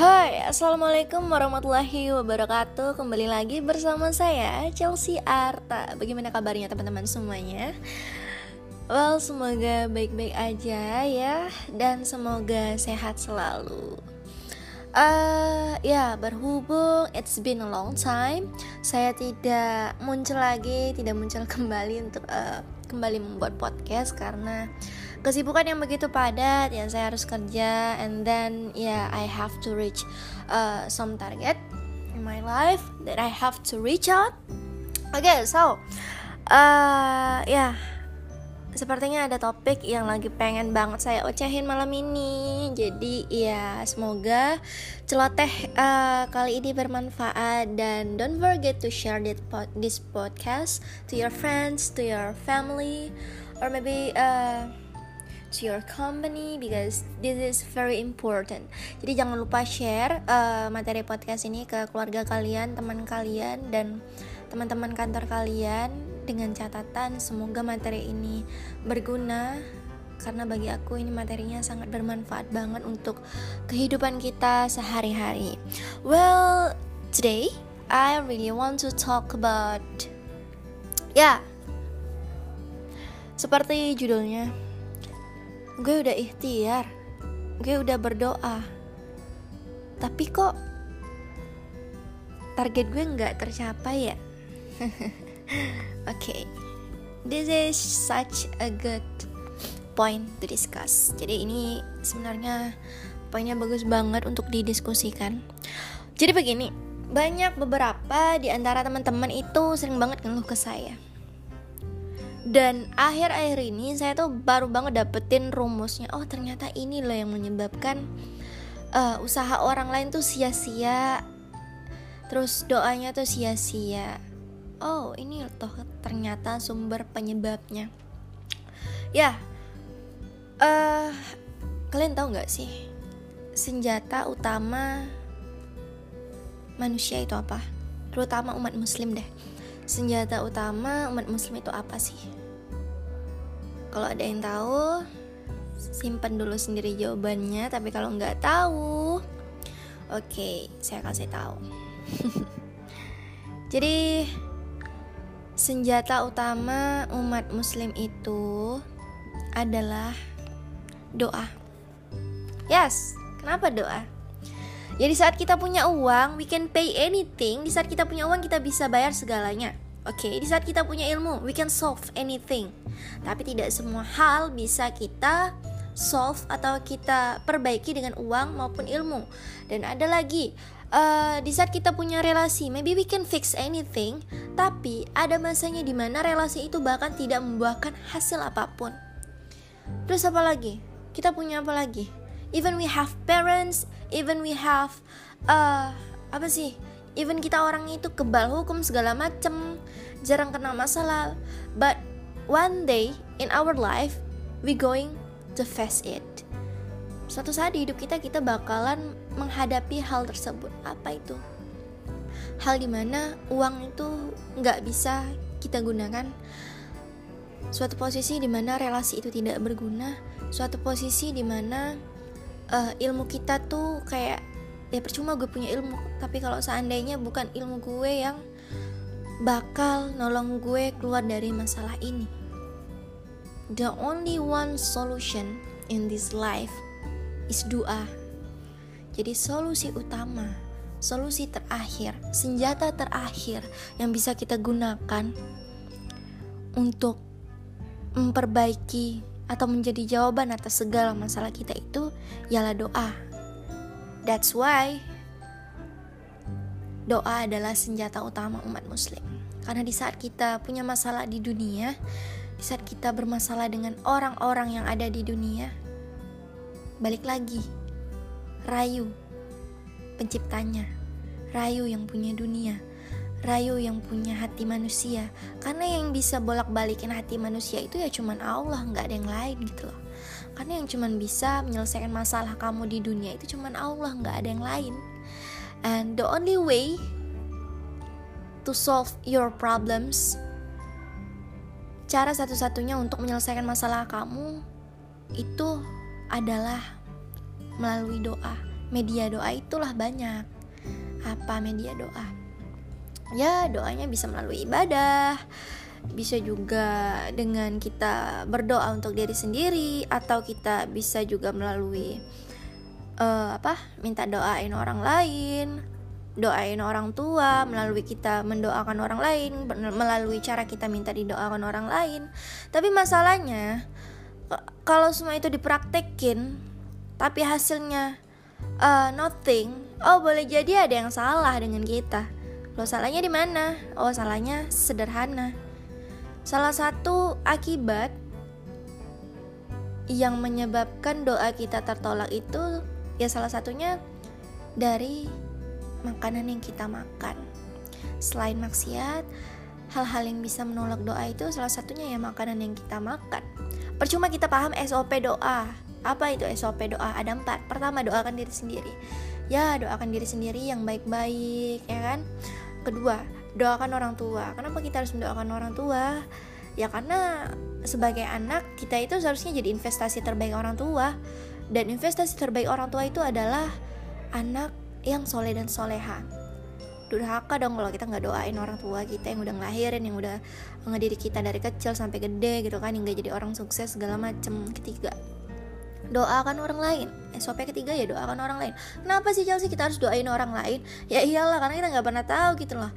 Hai, Assalamualaikum warahmatullahi wabarakatuh. Kembali lagi bersama saya, Chelsea Arta. Bagaimana kabarnya teman-teman semuanya? Well, semoga baik-baik aja ya Dan semoga sehat selalu. Uh, Ya, berhubung it's been a long time Saya tidak muncul lagi, tidak muncul kembali untuk uh, kembali membuat podcast Karena kesibukan yang begitu padat yang saya harus kerja and then yeah I have to reach uh, some target in my life that I have to reach out okay so uh, ya yeah. Sepertinya ada topik yang lagi pengen banget saya ocehin malam ini Jadi ya semoga celoteh uh, kali ini bermanfaat Dan don't forget to share this podcast to your friends, to your family Or maybe uh, to your company because this is very important. Jadi jangan lupa share uh, materi podcast ini ke keluarga kalian, teman kalian dan teman-teman kantor kalian dengan catatan semoga materi ini berguna karena bagi aku ini materinya sangat bermanfaat banget untuk kehidupan kita sehari-hari. Well, today I really want to talk about ya yeah, seperti judulnya gue udah ikhtiar. Gue udah berdoa. Tapi kok target gue nggak tercapai ya? Oke. Okay. this is such a good point to discuss. Jadi ini sebenarnya poinnya bagus banget untuk didiskusikan. Jadi begini banyak beberapa di antara teman-teman itu sering banget ngeluh ke saya dan akhir-akhir ini saya tuh baru banget dapetin rumusnya. Oh ternyata ini loh yang menyebabkan uh, usaha orang lain tuh sia-sia. Terus doanya tuh sia-sia. Oh ini toh ternyata sumber penyebabnya. Ya uh, kalian tahu nggak sih senjata utama manusia itu apa? Terutama umat muslim deh senjata utama umat muslim itu apa sih? Kalau ada yang tahu, simpan dulu sendiri jawabannya. Tapi kalau nggak tahu, oke, okay, saya kasih tahu. Jadi senjata utama umat muslim itu adalah doa. Yes, kenapa doa? Ya di saat kita punya uang, we can pay anything. Di saat kita punya uang, kita bisa bayar segalanya. Oke, okay, di saat kita punya ilmu, we can solve anything. Tapi tidak semua hal bisa kita solve atau kita perbaiki dengan uang maupun ilmu. Dan ada lagi, uh, di saat kita punya relasi, maybe we can fix anything, tapi ada masanya di mana relasi itu bahkan tidak membuahkan hasil apa pun. Terus apa lagi? Kita punya apa lagi? Even we have parents even we have uh, apa sih? Even kita orang itu kebal hukum segala macem jarang kena masalah. But one day in our life we going to face it. Suatu saat di hidup kita kita bakalan menghadapi hal tersebut. Apa itu? Hal di mana uang itu nggak bisa kita gunakan. Suatu posisi di mana relasi itu tidak berguna. Suatu posisi di mana uh, ilmu kita tuh kayak ya percuma gue punya ilmu tapi kalau seandainya bukan ilmu gue yang bakal nolong gue keluar dari masalah ini. The only one solution in this life is doa jadi solusi utama solusi terakhir senjata terakhir yang bisa kita gunakan untuk memperbaiki atau menjadi jawaban atas segala masalah kita itu ialah doa. That's why doa adalah senjata utama umat muslim. Karena di saat kita punya masalah di dunia, di saat kita bermasalah dengan orang-orang yang ada di dunia, balik lagi, rayu penciptanya, rayu yang punya dunia, rayu yang punya hati manusia. Karena yang bisa bolak-balikin hati manusia itu ya cuman Allah nggak ada yang lain gitu loh. Karena yang cuman bisa menyelesaikan masalah kamu di dunia itu cuman Allah nggak ada yang lain. And the only way to solve your problems cara satu-satunya untuk menyelesaikan masalah kamu itu adalah melalui doa. Media doa itulah banyak. Apa media doa ya doanya bisa melalui ibadah bisa juga dengan kita berdoa untuk diri sendiri atau kita bisa juga melalui uh, apa minta doain orang lain doain orang tua melalui kita mendoakan orang lain melalui cara kita minta didoakan orang lain. Tapi masalahnya kalau semua itu dipraktekin tapi hasilnya uh, nothing oh boleh jadi ada yang salah dengan kita lo salahnya di mana oh salahnya sederhana Salah satu akibat yang menyebabkan doa kita tertolak itu ya salah satunya dari makanan yang kita makan. Selain maksiat, hal-hal yang bisa menolak doa itu salah satunya ya makanan yang kita makan. Percuma kita paham SOP doa. Apa itu SOP doa? Ada empat. Pertama, doakan diri sendiri. Ya, doakan diri sendiri yang baik-baik, ya kan? Kedua, doakan orang tua. Kenapa kita harus mendoakan orang tua? Ya karena sebagai anak kita itu seharusnya jadi investasi terbaik orang tua. Dan investasi terbaik orang tua itu adalah anak yang soleh dan soleha durhaka dong kalau kita nggak doain orang tua kita yang udah ngelahirin yang udah ngediri kita dari kecil sampai gede gitu kan yang gak jadi orang sukses segala macem. Ketiga doakan orang lain. SOP ketiga ya doakan orang lain. Kenapa sih Chelsea? Kita harus doain orang lain. Ya iyalah karena kita nggak pernah tahu gitu loh.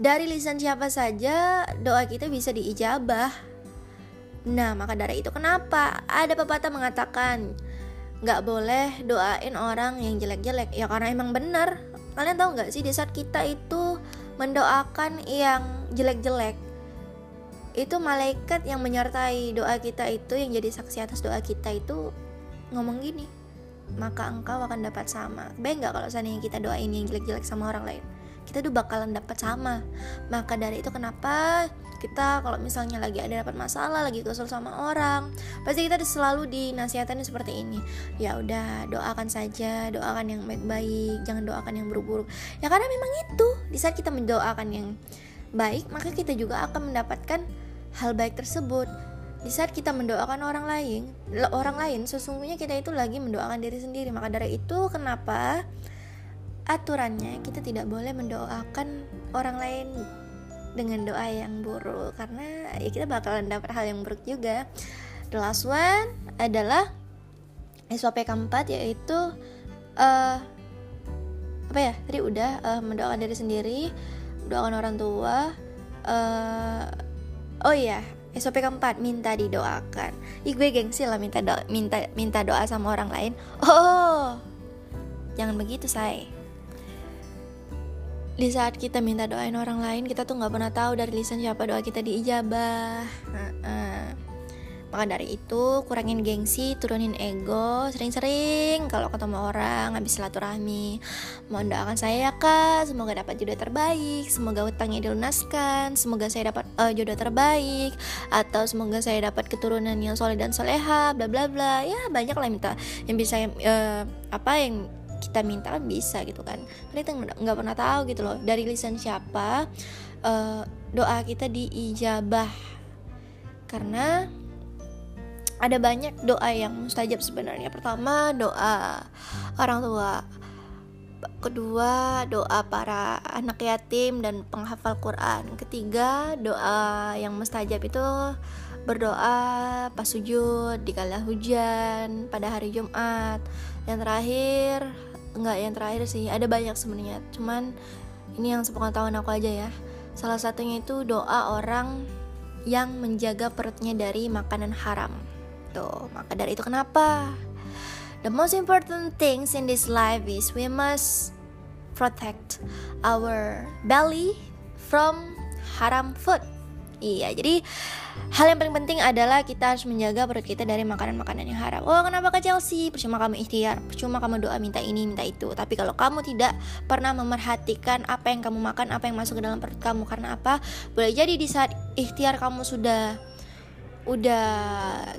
Dari lisan siapa saja doa kita bisa diijabah. Nah, maka dari itu kenapa? Ada pepatah mengatakan nggak boleh doain orang yang jelek-jelek. Ya karena emang benar. Kalian tahu nggak sih di saat kita itu mendoakan yang jelek-jelek itu malaikat yang menyertai doa kita itu yang jadi saksi atas doa kita itu ngomong gini maka engkau akan dapat sama. Baik nggak kalau seandainya kita doain yang jelek-jelek sama orang lain? Kita tuh bakalan dapat sama. Maka dari itu kenapa kita kalau misalnya lagi ada dapat masalah lagi kesel sama orang pasti kita selalu dinasihatin seperti ini. Ya udah doakan saja doakan yang baik-baik jangan doakan yang buruk-buruk. Ya karena memang itu di saat kita mendoakan yang baik maka kita juga akan mendapatkan hal baik tersebut di saat kita mendoakan orang lain orang lain sesungguhnya kita itu lagi mendoakan diri sendiri maka dari itu kenapa aturannya kita tidak boleh mendoakan orang lain dengan doa yang buruk karena ya kita bakalan dapat hal yang buruk juga. The last one adalah SOP keempat yaitu uh, apa ya tadi udah uh, mendoakan diri sendiri, mendoakan orang tua. Uh, oh iya SOP keempat minta didoakan. Ih gue gengsi lah minta doa, minta minta doa sama orang lain. Oh jangan begitu say di saat kita minta doain orang lain kita tuh nggak pernah tahu dari lisan siapa doa kita diijabah uh -uh. Maka dari itu kurangin gengsi turunin ego sering-sering kalau ketemu orang habis silaturahmi. Mohon doakan saya ya kak. Semoga dapat jodoh terbaik semoga utangnya dilunaskan semoga saya dapat uh, jodoh terbaik atau semoga saya dapat keturunan yang soleh dan soleha bla bla bla. Ya banyak lah minta yang bisa uh, apa yang kita minta kan bisa gitu kan. Karena kita nggak pernah tahu gitu loh dari lisan siapa uh, doa kita diijabah. Karena ada banyak doa yang mustajab sebenarnya. Pertama doa orang tua. Kedua doa para anak yatim dan penghafal Quran. Ketiga doa yang mustajab itu berdoa pas sujud di kala hujan pada hari Jumat. Yang terakhir enggak yang terakhir sih ada banyak sebenarnya. Cuman ini yang sepengetahuan aku aja ya. Salah satunya itu doa orang yang menjaga perutnya dari makanan haram tuh maka dari itu kenapa the most important things in this life is we must protect our belly from haram food iya jadi Hal yang paling penting adalah kita harus menjaga perut kita dari makanan-makanan yang haram. Oh, kenapa ke Chelsea? Percuma kamu ikhtiar, percuma kamu doa minta ini, minta itu. Tapi kalau kamu tidak pernah memerhatikan apa yang kamu makan, apa yang masuk ke dalam perut kamu, karena apa? Boleh jadi di saat ikhtiar kamu sudah udah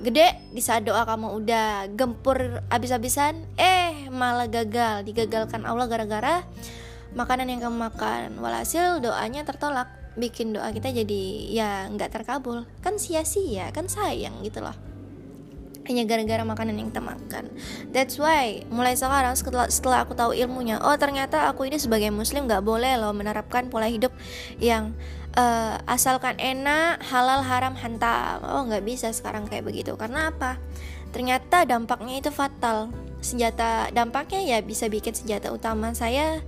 gede, di saat doa kamu udah gempur habis-habisan, eh malah gagal, digagalkan Allah gara-gara makanan yang kamu makan. Walhasil doanya tertolak bikin doa kita jadi ya nggak terkabul kan sia-sia kan sayang gitu loh hanya gara-gara makanan yang kita makan. That's why mulai sekarang setelah, setelah aku tahu ilmunya, oh ternyata aku ini sebagai muslim gak boleh loh menerapkan pola hidup yang uh, asalkan enak, halal, haram, hantam. Oh nggak bisa sekarang kayak begitu. Karena apa? Ternyata dampaknya itu fatal. Senjata dampaknya ya bisa bikin senjata utama saya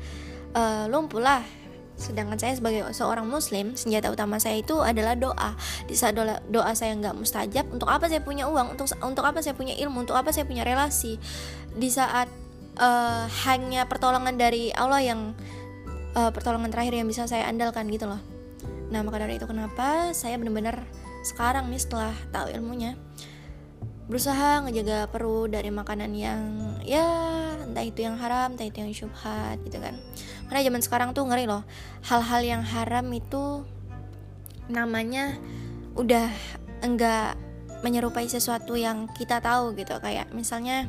uh, lumpuh lah Sedangkan saya sebagai seorang muslim, senjata utama saya itu adalah doa. Di saat doa, doa saya nggak mustajab, untuk apa saya punya uang? Untuk untuk apa saya punya ilmu? Untuk apa saya punya relasi? Di saat uh, hanya pertolongan dari Allah yang uh, pertolongan terakhir yang bisa saya andalkan gitu loh. Nah, maka dari itu kenapa saya benar-benar sekarang nih setelah tahu ilmunya berusaha ngejaga perut dari makanan yang ya entah itu yang haram entah itu yang syubhat gitu kan. Karena zaman sekarang tuh ngeri loh hal-hal yang haram itu namanya udah enggak menyerupai sesuatu yang kita tahu gitu. Kayak misalnya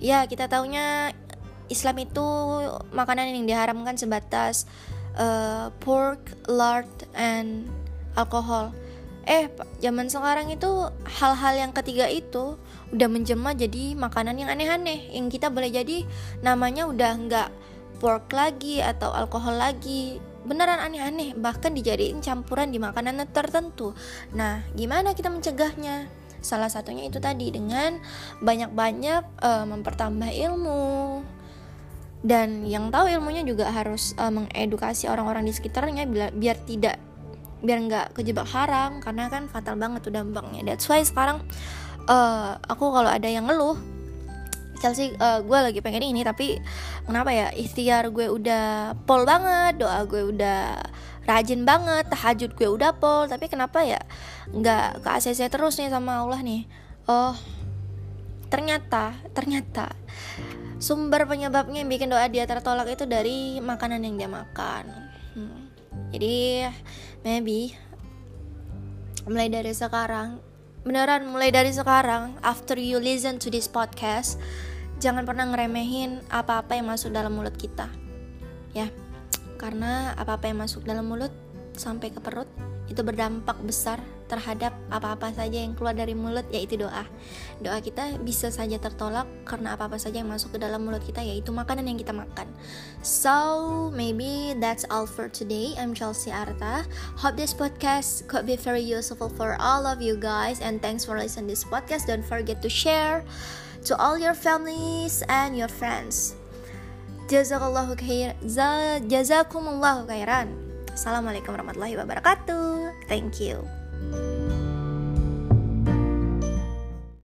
ya kita taunya Islam itu makanan yang diharamkan sebatas uh, pork, lard, and alkohol eh zaman sekarang itu hal-hal yang ketiga itu udah menjelma jadi makanan yang aneh-aneh. Yang kita boleh jadi namanya udah nggak pork lagi atau alkohol lagi. Beneran aneh-aneh bahkan dijadiin campuran di makanan tertentu. Nah gimana kita mencegahnya? Salah satunya itu tadi dengan banyak-banyak uh, mempertambah ilmu dan yang tahu ilmunya juga harus uh, mengedukasi orang-orang di sekitarnya biar, biar tidak biar nggak kejebak haram karena kan fatal banget tuh dampaknya. That's why sekarang uh, aku kalau ada yang ngeluh Chelsea uh, gue lagi pengen ini tapi kenapa ya? Ikhtiar gue udah pol banget doa gue udah rajin banget tahajud gue udah pol tapi kenapa ya nggak ke ACC terus nih sama Allah nih? Oh ternyata ternyata sumber penyebabnya yang bikin doa dia tertolak itu dari makanan yang dia makan hmm. jadi maybe mulai dari sekarang beneran mulai dari sekarang after you listen to this podcast jangan pernah ngeremehin apa-apa yang masuk dalam mulut kita ya karena apa-apa yang masuk dalam mulut sampai ke perut itu berdampak besar terhadap apa-apa saja yang keluar dari mulut yaitu doa. Doa kita bisa saja tertolak karena apa-apa saja yang masuk ke dalam mulut kita yaitu makanan yang kita makan. So, maybe that's all for today. I'm Chelsea Arta. Hope this podcast could be very useful for all of you guys and thanks for listening this podcast. Don't forget to share to all your families and your friends. Jazakallahu khair. Jazakumullahu khairan. Assalamualaikum warahmatullahi wabarakatuh. Thank you. Bye.